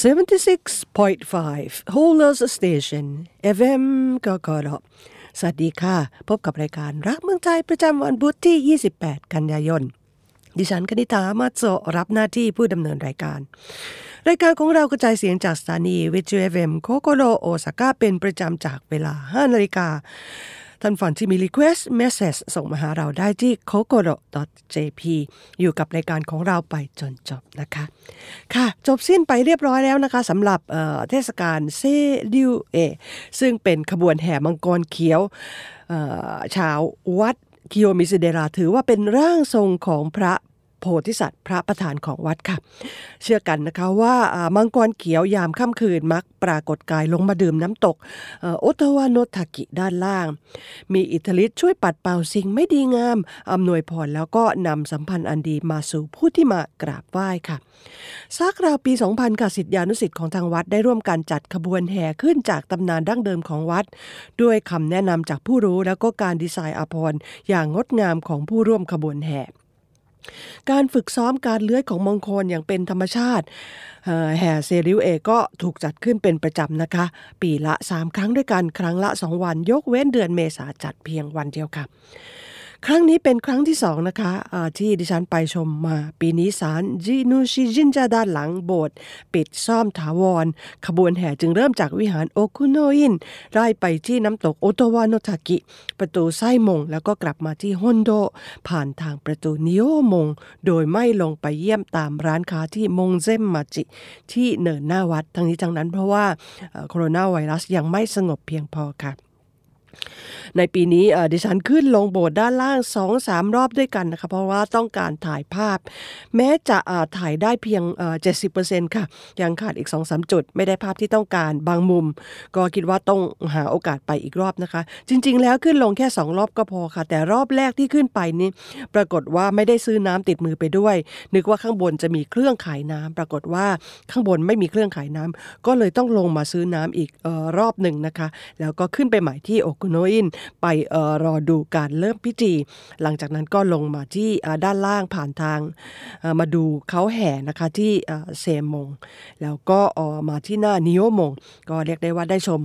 76.5 Holders Station FM กกรสวัสดีค่ะ พบกับรายการรักเมืองใจประจำวันพุธที่ 28 กันยายน ดิฉันคณิธามาโซรับหน้าที่ผู้ดำเนินรายการ รายการของเรากระจายเสียงจากสถานีวิทยุ FM โคโกโรโอซาก้าเป็นประจำจากเวลา 5 นาฬิกา ท่านฝันที่มี request message ส่งมาหาเราได้ที่ kokoro.jp อยู่กับรายการของเราไปจนจบนะคะ ค่ะ จบสิ้นไปเรียบร้อยแล้วนะคะสำหรับเทศกาลเซดิวเอซึ่งเป็นขบวนแห่มังกรเขียวชาววัดคิโยมิสเดราถือว่าเป็นร่างทรงของพระ โพธิสัตว์พระประธานของวัดค่ะ เชื่อกันนะคะว่ามังกรเขียวยามค่ำคืนมักปรากฏกายลงมาดื่มน้ำตกโอตาวานทากิด้านล่าง มีอิทธิฤทธิ์ช่วยปัดเป่าสิ่งไม่ดีงามอำนวยพรแล้วก็นำสัมพันธ์อันดีมาสู่ผู้ที่มากราบไหว้ค่ะสักราวปี 2000ค่ะสิทธิานุสิทธิ์ของทางวัดได้ร่วมกันจัดขบวนแห่ขึ้นจากตำนานดั้งเดิมของวัด ด้วยคำแนะนำจากผู้รู้แล้วก็การดีไซน์อภรณ์อย่างงดงามของผู้ร่วมขบวนแห่ การฝึกซ้อมการเลื้อยของมงคลอย่างเป็นธรรมชาติแห่เซริวเอก็ถูกจัดขึ้นเป็นประจำนะคะ ปีละ 3 ครั้งด้วยกัน ครั้งละ 2 วัน ยกเว้นเดือนเมษาจัดเพียงวันเดียวค่ะ ครั้งนี้เป็นครั้งที่สองนะคะะที่ดิฉันไปชมมาปีนี้สารจินูชิจินจาด้านหลังโบสถ์ปิดซ่อมถาวร ขบวนแห่จึงเริ่มจากวิหารโอคุโนอินไล่ไปที่น้ำตกโอโตวานทากิ ประตูไส้มง แล้วก็กลับมาที่ฮอนโด ผ่านทางประตูนิโอมง โดยไม่ลงไปเยี่ยมตามร้านค้าที่มงเซมมาจิ ที่เนินหน้าวัดทั้งนี้ทั้งนั้นเพราะว่าโคโรนาไวรัสยังไม่สงบเพียงพอค่ะ ในปีนี้ดิฉันขึ้นลงโบสถ์ด้านล่างสองสามรอบด้วยกันนะคะเพราะว่าต้องการถ่ายภาพ แม้จะถ่ายได้เพียงเจ็ดสิบเปอร์เซ็นต์ค่ะ ยังขาดอีกสองสามจุด ไม่ได้ภาพที่ต้องการบางมุม ก็คิดว่าต้องหาโอกาสไปอีกรอบนะคะ จริง ๆ แล้วขึ้นลงแค่สองรอบก็พอค่ะ แต่รอบแรกที่ขึ้นไปนี้ปรากฏว่าไม่ได้ซื้อน้ำติดมือไปด้วย นึกว่าข้างบนจะมีเครื่องขายน้ำปรากฏว่าข้างบนไม่มีเครื่องขายน้ำก็เลยต้องลงมาซื้อน้ำอีกออรอบหนึ่งนะคะ แล้วก็ขึ้นไปใหม่ที่โอคุโนอินไปออรอดูการเริ่มพิธี หลังจากนั้นก็ลงมาที่ด้านล่างผ่านทางมาดูเขาแห่นะคะที่เซมง แล้วก็มาที่หน้านิโอมง ก็เรียกได้ว่าได้ชม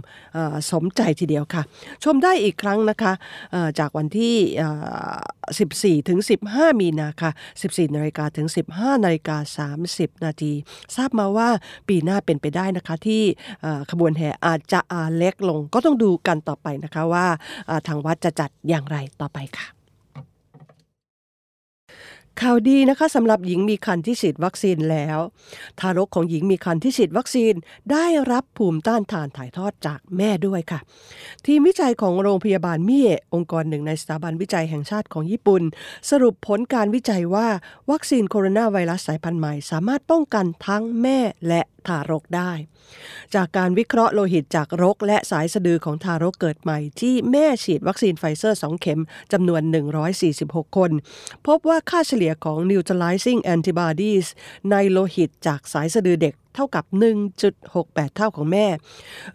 สมใจทีเดียวค่ะ ชมได้อีกครั้งนะคะจากวันที่ 14 ถึง 15 มีนาค่ะ 14 นาฬิกาถึง 15 นาฬิกา 30 นาที ทราบมาว่าปีหน้าเป็นไปได้นะคะที่ขบวนแห่อาจจะเล็กลง ก็ต้องดูกันต่อไปนะคะว่าทางวัดจะจัดอย่างไรต่อไปค่ะข่าวดีนะคะสำหรับหญิงมีคันที่ฉีดวัคซีนแล้ว ทารกของหญิงมีคันที่ฉีดวัคซีนได้รับภูมิต้านทานถ่ายทอดจากแม่ด้วยค่ะ ทีมวิจัยของโรงพยาบาลมิเอะองค์กรหนึ่งในสถาบันวิจัยแห่งชาติของญี่ปุ่น สรุปผลการวิจัยว่า วัคซีนโคโรนาไวรัสสายพันธุ์ใหม่ สามารถป้องกันทั้งแม่และ ทารกได้ จากการวิเคราะห์โลหิตจากรก และสายสะดือของทารกเกิดใหม่ ที่แม่ฉีดวัคซีนไฟเซอร์ 2 เข็มจำนวน 146 คน พบว่าค่าเฉลี่ยของ neutralizing antibodies ในโลหิตจากสายสะดือเด็ก เท่ากับ 1.68 เท่าของแม่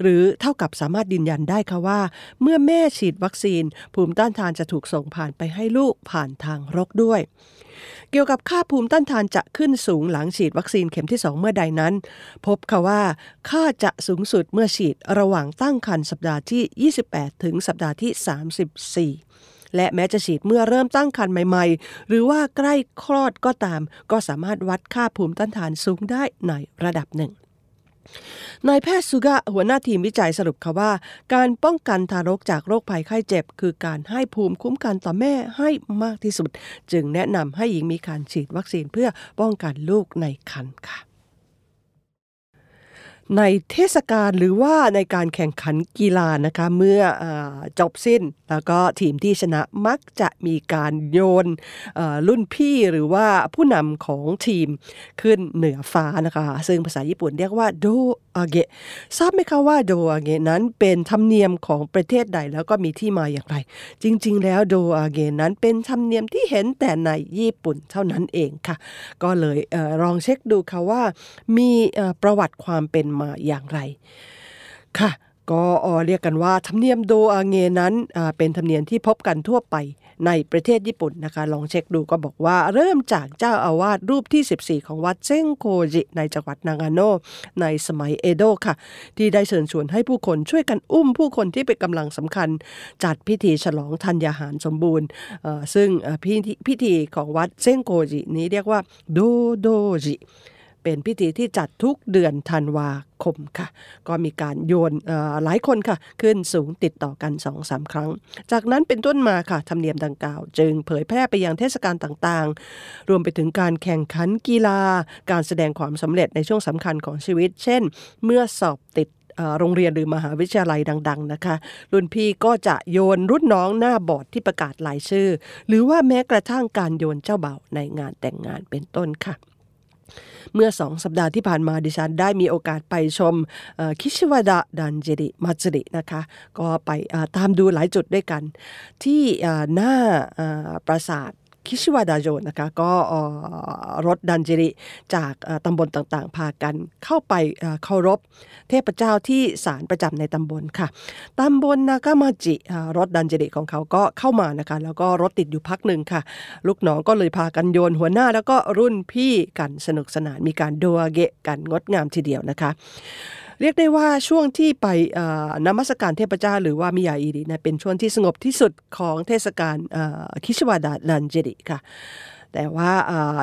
หรือเท่ากับสามารถยืนยันได้ค่ะว่า เมื่อแม่ฉีดวัคซีน ภูมิต้านทานจะถูกส่งผ่านไปให้ลูกผ่านทางรกด้วย เกี่ยวกับค่าภูมิต้านทานจะขึ้นสูงหลังฉีดวัคซีนเข็มที่ 2 เมื่อใดนั้น พบค่ะว่า ค่าจะสูงสุดเมื่อฉีดระหว่างตั้งครรภ์สัปดาห์ที่ 28 ถึงสัปดาห์ที่ 34 และแม้จะฉีดเมื่อเริ่มตั้งครรภ์ใหม่ ๆ หรือว่าใกล้คลอดก็ตาม ก็สามารถวัดค่าภูมิต้านทานสูงได้ในระดับหนึ่งนายแพทย์สุกะหัวหน้าทีมวิจัยสรุปค่ะว่า การป้องกันทารกจากโรคภัยไข้เจ็บ คือการให้ภูมิคุ้มกันต่อแม่ให้มากที่สุด จึงแนะนำให้หญิงมีการฉีดวัคซีนเพื่อป้องกันลูกในครรภ์ค่ะ ในเทศกาลหรือว่าในการแข่งขันกีฬานะคะเมื่ออจบสิ้น แล้วก็ทีมที่ชนะมักจะมีการโยนรุ่นพี่หรือว่าผู้นำของทีมขึ้นเหนือฟ้านะคะ ซึ่งภาษาญี่ปุ่นเรียกว่าโดอาเกะทราบไหมคะว่าโดอาเกะนั้นเป็นธรรมเนียมของประเทศใดแล้วก็มีที่มาอย่างไร จริง ๆ แล้วโดอาเกะนั้นเป็นธรรมเนียมที่เห็นแต่ในญี่ปุ่นเท่านั้นเองค่ะ ก็เลยอลองเช็คดูค่ะว่ามีประวัติความเป็นมาอย่างไร ค่ะ ก็เรียกกันว่าธรรมเนียมโดอาเงนั้นเป็นธรรมเนียมที่พบกันทั่วไปในประเทศญี่ปุ่นนะคะ ลองเช็คดูก็บอกว่าเริ่มจากเจ้าอาวาสรูปที่ 14 ของวัดเซงโคจิ ในจังหวัดนางาโนในสมัยเอโดะค่ะ ที่ได้เชิญชวนให้ผู้คนช่วยกันอุ้มผู้คนที่เป็นกำลังสำคัญ จัดพิธีฉลองธัญญาหารสมบูรณ์ ซึ่งพิธีพิธีของวัดเซงโกจินี้เรียกว่าโดโดจิ เป็นพิธีที่จัดทุกเดือนธันวาคมค่ะ ก็มีการโยนหลายคนค่ะ ขึ้นสูงติดต่อกัน2อสาครั้ง จากนั้นเป็นต้นมาค่ะธรรมเนียมดังกล่าว จึงเผยแพร่ไปยังเทศกาลต่างๆ รวมไปถึงการแข่งขันกีฬา การแสดงความสำเร็จในช่วงสำคัญของชีวิต เช่น เมื่อสอบติดโรงเรียนหรือมหาวิทยาลัยดัง ๆ นะคะ รุ่นพี่ก็จะโยนรุ่นน้องหน้าบอร์ดที่ประกาศรายชื่อ หรือว่าแม้กระทั่งการโยนเจ้าเบ่าในงานแต่งงานเป็นต้นค่ะ เมื่อสองสัปดาห์ที่ผ่านมาดิฉันได้มีโอกาสไปชมคิชิวดะดันเจริมัจรินะคะ ก็ไปตามดูหลายจุดด้วยกัน ที่หน้าปราสาท คิชิวาดาโจนะคะ ก็รถดันจิริจากตำบลต่างๆ พากันเข้าไปเคารพเทพเจ้าที่ศาลประจำในตำบลค่ะตำบลนากามาจิรถดันจิริของเขาก็เข้ามานะคะ แล้วก็รถติดอยู่พักหนึ่งค่ะ ลูกน้องก็เลยพากันโยนหัวหน้าแล้วก็รุ่นพี่กันสนุกสนานมีการโดเกะกันงดงามทีเดียวนะคะ เรียกได้ว่าช่วงที่ไปนมัสการเทพเจ้าหรือว่ามิยาอิรินะเป็นช่วงที่สงบที่สุดของเทศกาลคิชวาดาลันเจริค่ะ แต่ว่า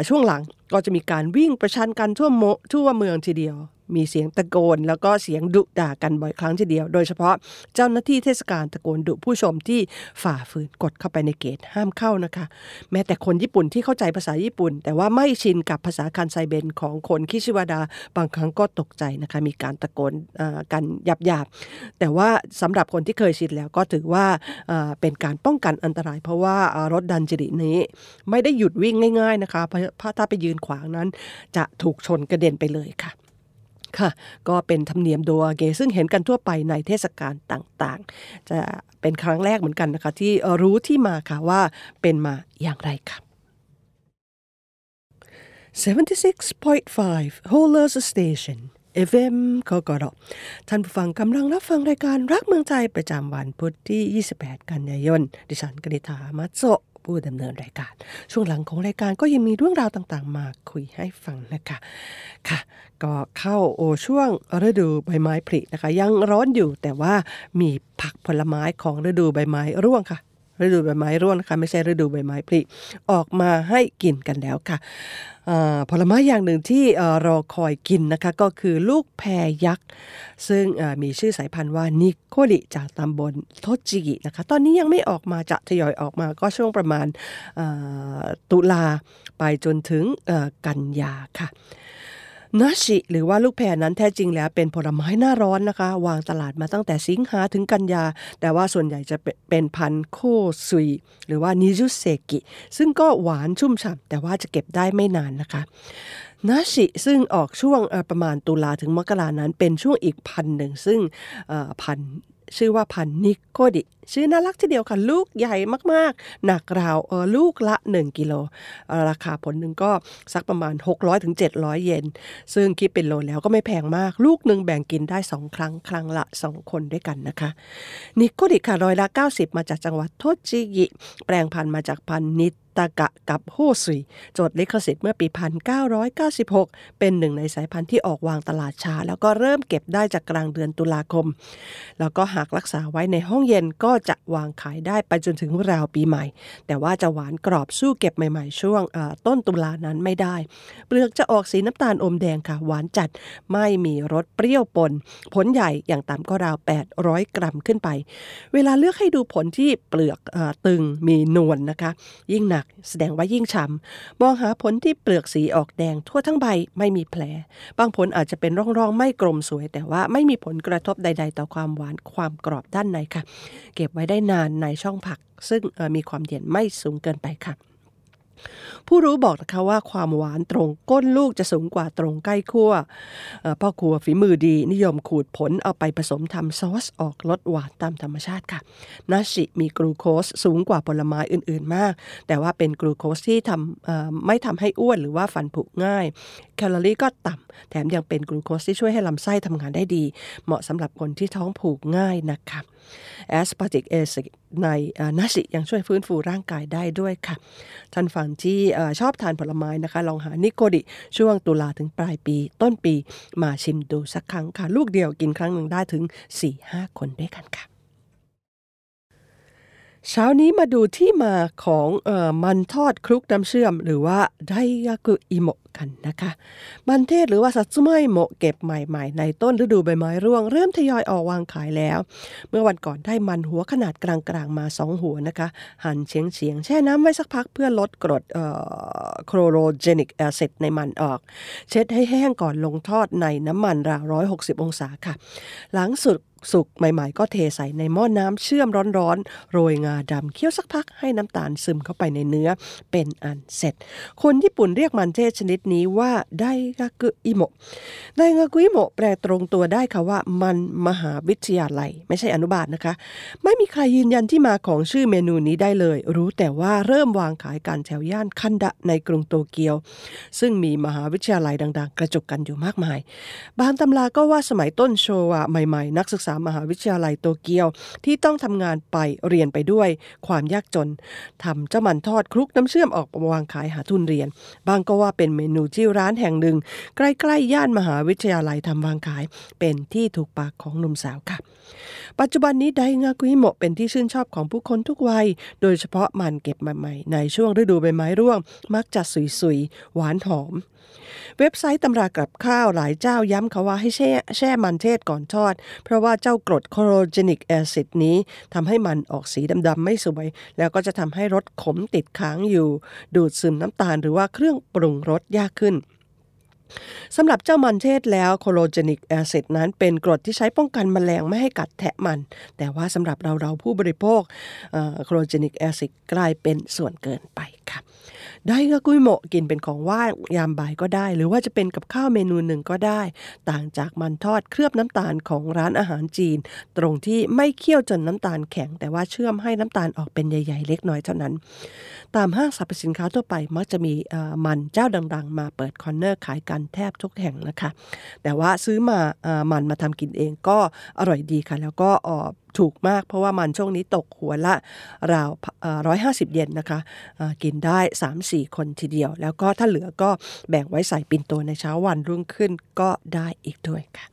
ช่วงหลังก็จะมีการวิ่งประชันกันทั่วโมทั่วเมืองทีเดียว มีเสียงตะโกน แล้วก็เสียงดุด่ากันบ่อยครั้งทีเดียว โดยเฉพาะเจ้าหน้าที่เทศกาลตะโกนดุผู้ชมที่ฝ่าฝืนกดเข้าไปในเกตห้ามเข้านะคะ แม้แต่คนญี่ปุ่นที่เข้าใจภาษาญี่ปุ่น แต่ว่าไม่ชินกับภาษาคันไซเบนของคนคิชิวาดาบางครั้งก็ตกใจนะคะมีการตะโกนกันหยาบๆแต่ว่าสำหรับคนที่เคยชินแล้วก็ถือว่าเป็นการป้องกันอันตราย เพราะว่ารถดันจิรินี้ไม่ได้หยุดวิ่งง่าย ๆนะคะเพราะถ้าไปยืนขวางนั้นจะถูกชนกระเด็นไปเลยค่ะ ค่ะก็เป็นธรรมเนียมโดอาเกซึ่งเห็นกันทั่วไปในเทศกาลต่างๆ จะเป็นครั้งแรกเหมือนกันนะคะ ที่รู้ที่มาค่ะว่าเป็นมาอย่างไรค่ะ76.5 Holers Station FM กกรท่านผู้ฟังกำลังรับฟังรายการรักเมืองใจประจำวันพุธที่ 28 กันยายน ดิฉันกนิธามัตโซ ผู้ดำเนินรายการ ช่วงหลังของรายการก็ยังมีเรื่องราวต่างๆ มาคุยให้ฟังนะคะค่ะ ก็เข้าโอช่วงฤดูใบไม้ผลินะคะ ยังร้อนอยู่แต่ว่ามีผักผลไม้ของฤดูใบไม้ร่วงค่ะ ฤดูใบไม้ร่วงนะคะไม่ใช่ฤดูใบไม้ผลิออกมาให้กินกันแล้วค่ะผลไม้อย่างหนึ่งที่รอคอยกินนะคะก็คือลูกแพรยักษ์ ซึ่งมีชื่อสายพันธุ์ว่านิโคลิจากตำบลโทจิกินะคะตอนนี้ยังไม่ออกมาจะทยอยออกมาก็ช่วงประมาณตุลาไปจนถึงกันยาค่ะ นาชิ หรือว่าลูกแพรนั้นแท้จริงแล้วเป็นผลไม้หน้าร้อนนะคะ วางตลาดมาตั้งแต่สิงหาถึงกันยา แต่ว่าส่วนใหญ่จะเป็นพันโคซุย หรือว่านิจุเซกิ ซึ่งก็หวานชุ่มฉ่ำแต่ว่าจะเก็บได้ไม่นานนะคะนาชิซึ่งออกช่วงประมาณตุลาถึงมกรานั้นเป็นช่วงอีกพันหนึ่งซึ่งพัน ชื่อว่าพันนิโคดิ ชื่อน่ารักทีเดียวค่ะ ลูกใหญ่มากๆ หนักราวเออลูกละ 1 กิโล ราคาผลหนึ่งก็สักประมาณ 600-700ถึงเยน ซึ่งคิดเป็นโลแล้วก็ไม่แพงมาก ลูกหนึ่งแบ่งกินได้ 2 ครั้ง ครั้งละ 2 คนด้วยกันนะคะ นิโคดิค่ะร้อยละ 90 มาจากจังหวัดโทจิกิ แปลงพันธุ์มาจากพันนิตากะกับโฮซุยจดลิขสิทธิ์เมื่อปี 1996 เป็นหนึ่งในสายพันธุ์ที่ออกวางตลาดช้าแล้วก็เริ่มเก็บได้จากกลางเดือนตุลาคม แล้วก็หากรักษาไว้ในห้องเย็นก็จะวางขายได้ไปจนถึงราวปีใหม่ แต่ว่าจะหวานกรอบสู้เก็บใหม่ๆช่วงต้นตุลานั้นไม่ได้ เปลือกจะออกสีน้ำตาลอมแดงค่ะ หวานจัดไม่มีรสเปรี้ยวปน ผลใหญ่อย่างต่ำก็ราว 800 กรัมขึ้นไป เวลาเลือกให้ดูผลที่เปลือกอตึงมีนวลนนะคะ ยิ่งหนักแสดงว่ายิ่งช้ำมองหาผลที่เปลือกสีออกแดงทั่วทั้งใบไม่มีแผล บางผลอาจจะเป็นร่องๆ ไม่กลมสวย แต่ว่าไม่มีผลกระทบใด ๆ ต่อความหวานความกรอบด้านในค่ะ เก็บไว้ได้นานในช่องผัก ซึ่งมีความเย็นไม่สูงเกินไปค่ะ ผู้รู้บอกนะคะว่าความหวานตรงก้นลูกจะสูงกว่าตรงใกล้ขั้วพ่อครัวฝีมือดีนิยมขูดผลเอาไปผสมทำซอสออกรสหวานตามธรรมชาติค่ะนาชิมีกลูโคสสูงกว่าผลไม้อื่นๆมาก แต่ว่าเป็นกลูโคสที่ทำไม่ทำให้อ้วนหรือว่าฟันผุง่าย แคลอรี่ก็ต่ำแถมยังเป็นกลูโคสที่ช่วยให้ลำไส้ทำงานได้ดี เหมาะสำหรับคนที่ท้องผูกง่ายนะคะ aspartic acid ในนาชิยังช่วยฟื้นฟูร่างกายได้ด้วยค่ะ ท่านฟังที่ชอบทานผลไม้นะคะ ลองหานิโคดิช่วงตุลาถึงปลายปี ต้นปีมาชิมดูสักครั้งค่ะ ลูกเดียวกินครั้งหนึ่งได้ถึง 4-5 คนด้วยกันค่ะเช้านี้มาดูที่มาของออมันทอดคลุกน้ำเชื่อม หรือว่าไดยากุอิโมะ กันนะคะมันเทศหรือว่าสัตซุไมโมเก็บใหม่ๆ ในต้นฤดูใบไม้ร่วง เริ่มทยอยออกวางขายแล้ว เมื่อวันก่อนได้มันหัวขนาดกลางๆมาสองหัวนะคะ หั่นเฉียงเฉียงแช่น้ำไว้สักพักเพื่อลดกรดโครโรเจนิกแอซิดในมันออก เช็ดให้แห้งก่อนลงทอดในน้ำมันราว160 องศาค่ะ หลังสุด สุกใหม่ๆ ก็เทใส่ในหม้อน้ำเชื่อมร้อนๆ โรยงาดำเคี่ยวสักพักให้น้ำตาลซึมเข้าไปในเนื้อเป็นอันเสร็จ คนญี่ปุ่นเรียกมันเทศชนิดนี้ว่าไดกากุอิโมะไดกากุอิโมะแปลตรงตัวได้ค่ะว่ามันมหาวิทยาลัย ไม่ใช่อนุบาลนะคะ ไม่มีใครยืนยันที่มาของชื่อเมนูนี้ได้เลย รู้แต่ว่าเริ่มวางขายการแถวย่านคันดะในกรุงโตเกียว ซึ่งมีมหาวิทยาลัยดัง ๆ กระจุกกันอยู่มากมาย บางตำราก็ว่าสมัยต้นโชวะใหม่ๆ นักศึกษามหาวิทยาลัยโตเกียว ที่ต้องทำงานไปเรียนไปด้วย ความยากจนทำเจ้ามันทอดคลุกน้ำเชื่อมออกวางขายหาทุนเรียน บางก็ว่าเป็นเมนูที่ร้านแห่งหนึ่ง ใกล้ๆย่านมหาวิทยาลัยทำวางขาย เป็นที่ถูกปากของหนุ่มสาวค่ะ ปัจจุบันนี้ไดงากุิโมะเป็นที่ชื่นชอบของผู้คนทุกวัย โดยเฉพาะมันเก็บใหม่ๆในช่วงฤดูใบไม้ร่วง มักจะสุยๆ หวานหอม เว็บไซต์ตำรากับข้าวหลายเจ้าย้ำเขาว่าให้แช่แช่มันเทศก่อนทอด เพราะว่าเจ้ากรดโคโรเจนิกแอซิดนี้ทำให้มันออกสีดำๆไม่สวย แล้วก็จะทำให้รสขมติดค้างอยู่ ดูดซึมน้ำตาลหรือว่าเครื่องปรุงรสยากขึ้นสำหรับเจ้ามันเทศแล้วโคโลเจนิกแอซิดนั้นเป็นกรดที่ใช้ป้องกันมแมลงไม่ให้กัดแทะมัน แต่ว่าสำหรับเราเราผู้บริโภคโคโลเจนิกแอซิดกลายเป็นส่วนเกินไปค่ะ ได้ก็กุ้ยโมกินเป็นของว่างยามบ่ายก็ได้ หรือว่าจะเป็นกับข้าวเมนูหนึ่งก็ได้ ต่างจากมันทอดเคลือบน้ำตาลของร้านอาหารจีน ตรงที่ไม่เคี่ยวจนน้ำตาลแข็ง แต่ว่าเชื่อมให้น้ำตาลออกเป็นใหญ่ ๆ เล็กน้อยเท่านั้น ตามห้างสรรพสินค้าทั่วไปมักจะมีมันเจ้าดัง ๆ มาเปิดคอนเนอร์ขายกันแทบทุกแห่งนะคะ แต่ว่าซื้อมามันมาทำกินเองก็อร่อยดีค่ะ แล้วก็ถูกมาก เพราะว่ามันช่วงนี้ตกหัวละราวร้อยห้าสิบเยนนะคะกินได้ 3-4 คนทีเดียว แล้วก็ถ้าเหลือก็แบ่งไว้ใส่ปินโตในเช้าวันรุ่งขึ้นก็ได้อีกด้วยค่ะ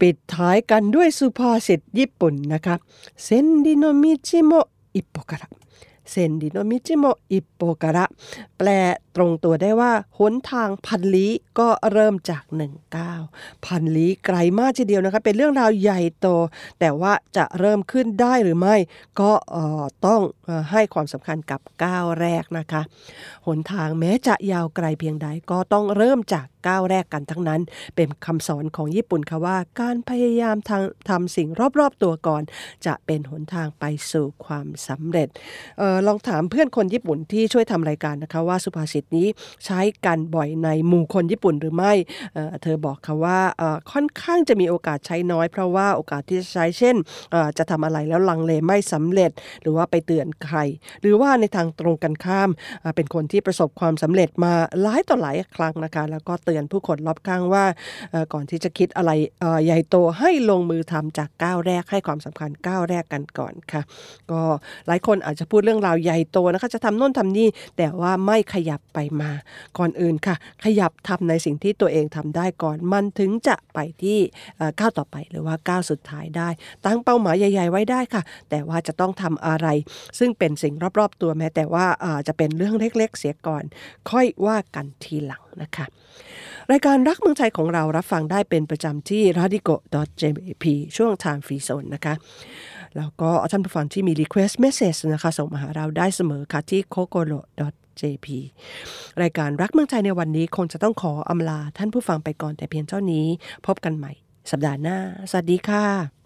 ปิดท้ายกันด้วยสุภาษิตญี่ปุ่นนะคะ千里の道も一歩から 千里の道も一歩から แปลตรงตัวได้ว่าหนทางพันลี้ก็เริ่มจากหนึ่งก้าวพันลี้ไกลมากทีเดียวนะคะ เป็นเรื่องราวใหญ่โต แต่ว่าจะเริ่มขึ้นได้หรือไม่ ก็ต้องให้ความสำคัญกับก้าวแรกนะคะ หนทางแม้จะยาวไกลเพียงใดก็ต้องเริ่มจาก ก้าวแรกกันทั้งนั้น เป็นคำสอนของญี่ปุ่นค่ะว่า การพยายามทำทำสิ่งรอบๆตัวก่อน จะเป็นหนทางไปสู่ความสำเร็จออลองถามเพื่อนคนญี่ปุ่นที่ช่วยทำรายการนะคะว่าสุภาษิตนี้ใช้กันบ่อยในหมู่คนญี่ปุ่นหรือไม่เเธอบอกค่ะว่าค่อนข้างจะมีโอกาสใช้น้อย เพราะว่าโอกาสที่จะใช้เช่น จะทำอะไรแล้วลังเลไม่สำเร็จ หรือว่าไปเตือนใคร หรือว่าในทางตรงกันข้าม เป็นคนที่ประสบความสำเร็จมาหลายต่อหลายครั้งนะคะ แล้วก็เตือนผู้คนรอบข้างว่าก่อนที่จะคิดอะไรใหญ่โตให้ลงมือทำจากก้าวแรกให้ความสำคัญก้าวแรกกันก่อนค่ะ ก็หลายคนอาจจะพูดเรื่องราวใหญ่โตนะคะจะทำโน่นทำนี่แต่ว่าไม่ขยับไปมาก่อนอื่นค่ะ ขยับทำในสิ่งที่ตัวเองทำได้ก่อนมันถึงจะไปที่ก้าวต่อไปหรือว่าก้าวสุดท้ายได้ ตั้งเป้าหมายใหญ่ ๆ ไว้ได้ค่ะ แต่ว่าจะต้องทำอะไร ซึ่งเป็นสิ่งรอบๆตัวแม้แต่ว่าจะเป็นเรื่องเล็ก ๆ เสียก่อน ค่อยว่ากันทีหลังนะคะรายการรักเมืองไทยของเรารับฟังได้เป็นประจำที่ radico.jp ช่วง time free zone นะคะแล้วก็ท่านผู้ฟังที่มี request message นะคะส่งมาหาเราได้เสมอค่ะที่ kokoro JP รายการรักเมืองไทยในวันนี้คงจะต้องขออำลาท่านผู้ฟังไปก่อนแต่เพียงเท่านี้ พบกันใหม่ สัปดาห์หน้า สวัสดีค่ะ